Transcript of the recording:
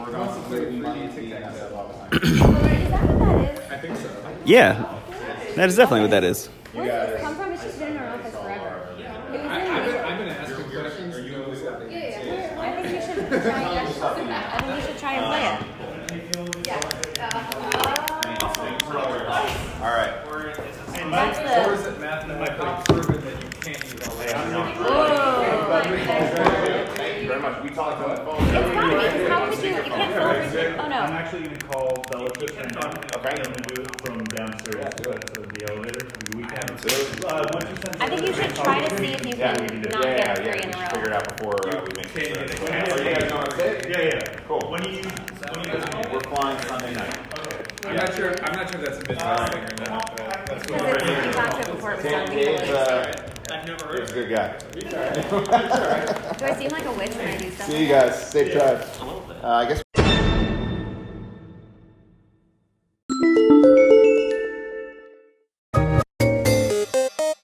Uh, yeah, that is definitely what that is. Where does this come from? It's just been in our office forever. It was in I, I've, been, the- I've asking questions. Are you Yeah, yeah. I think we should try. I think we should try and play it. All right. Or is the. it mathematically proven that you can't use all that? Thank you very much. We talked on the I'm actually gonna call Belichick and okay. them to do it from downstairs to the elevator. We can. Uh, once you send I think you should try to see if you Yeah, can we can do not yeah, get yeah, three yeah. in a should figure it out before uh, we make Can it. get it. Are you guys going to sit? Yeah, yeah. Cool. When you, when you guys We're flying Sunday night. I'm not sure. I'm not sure if that's a business thing or not. That's what Because it's we talked to it before it was done Dave, uh, I've never heard. Dave's a good guy. Do I seem like a witch when I do stuff? See you guys. Safe drive. Uh, I guess.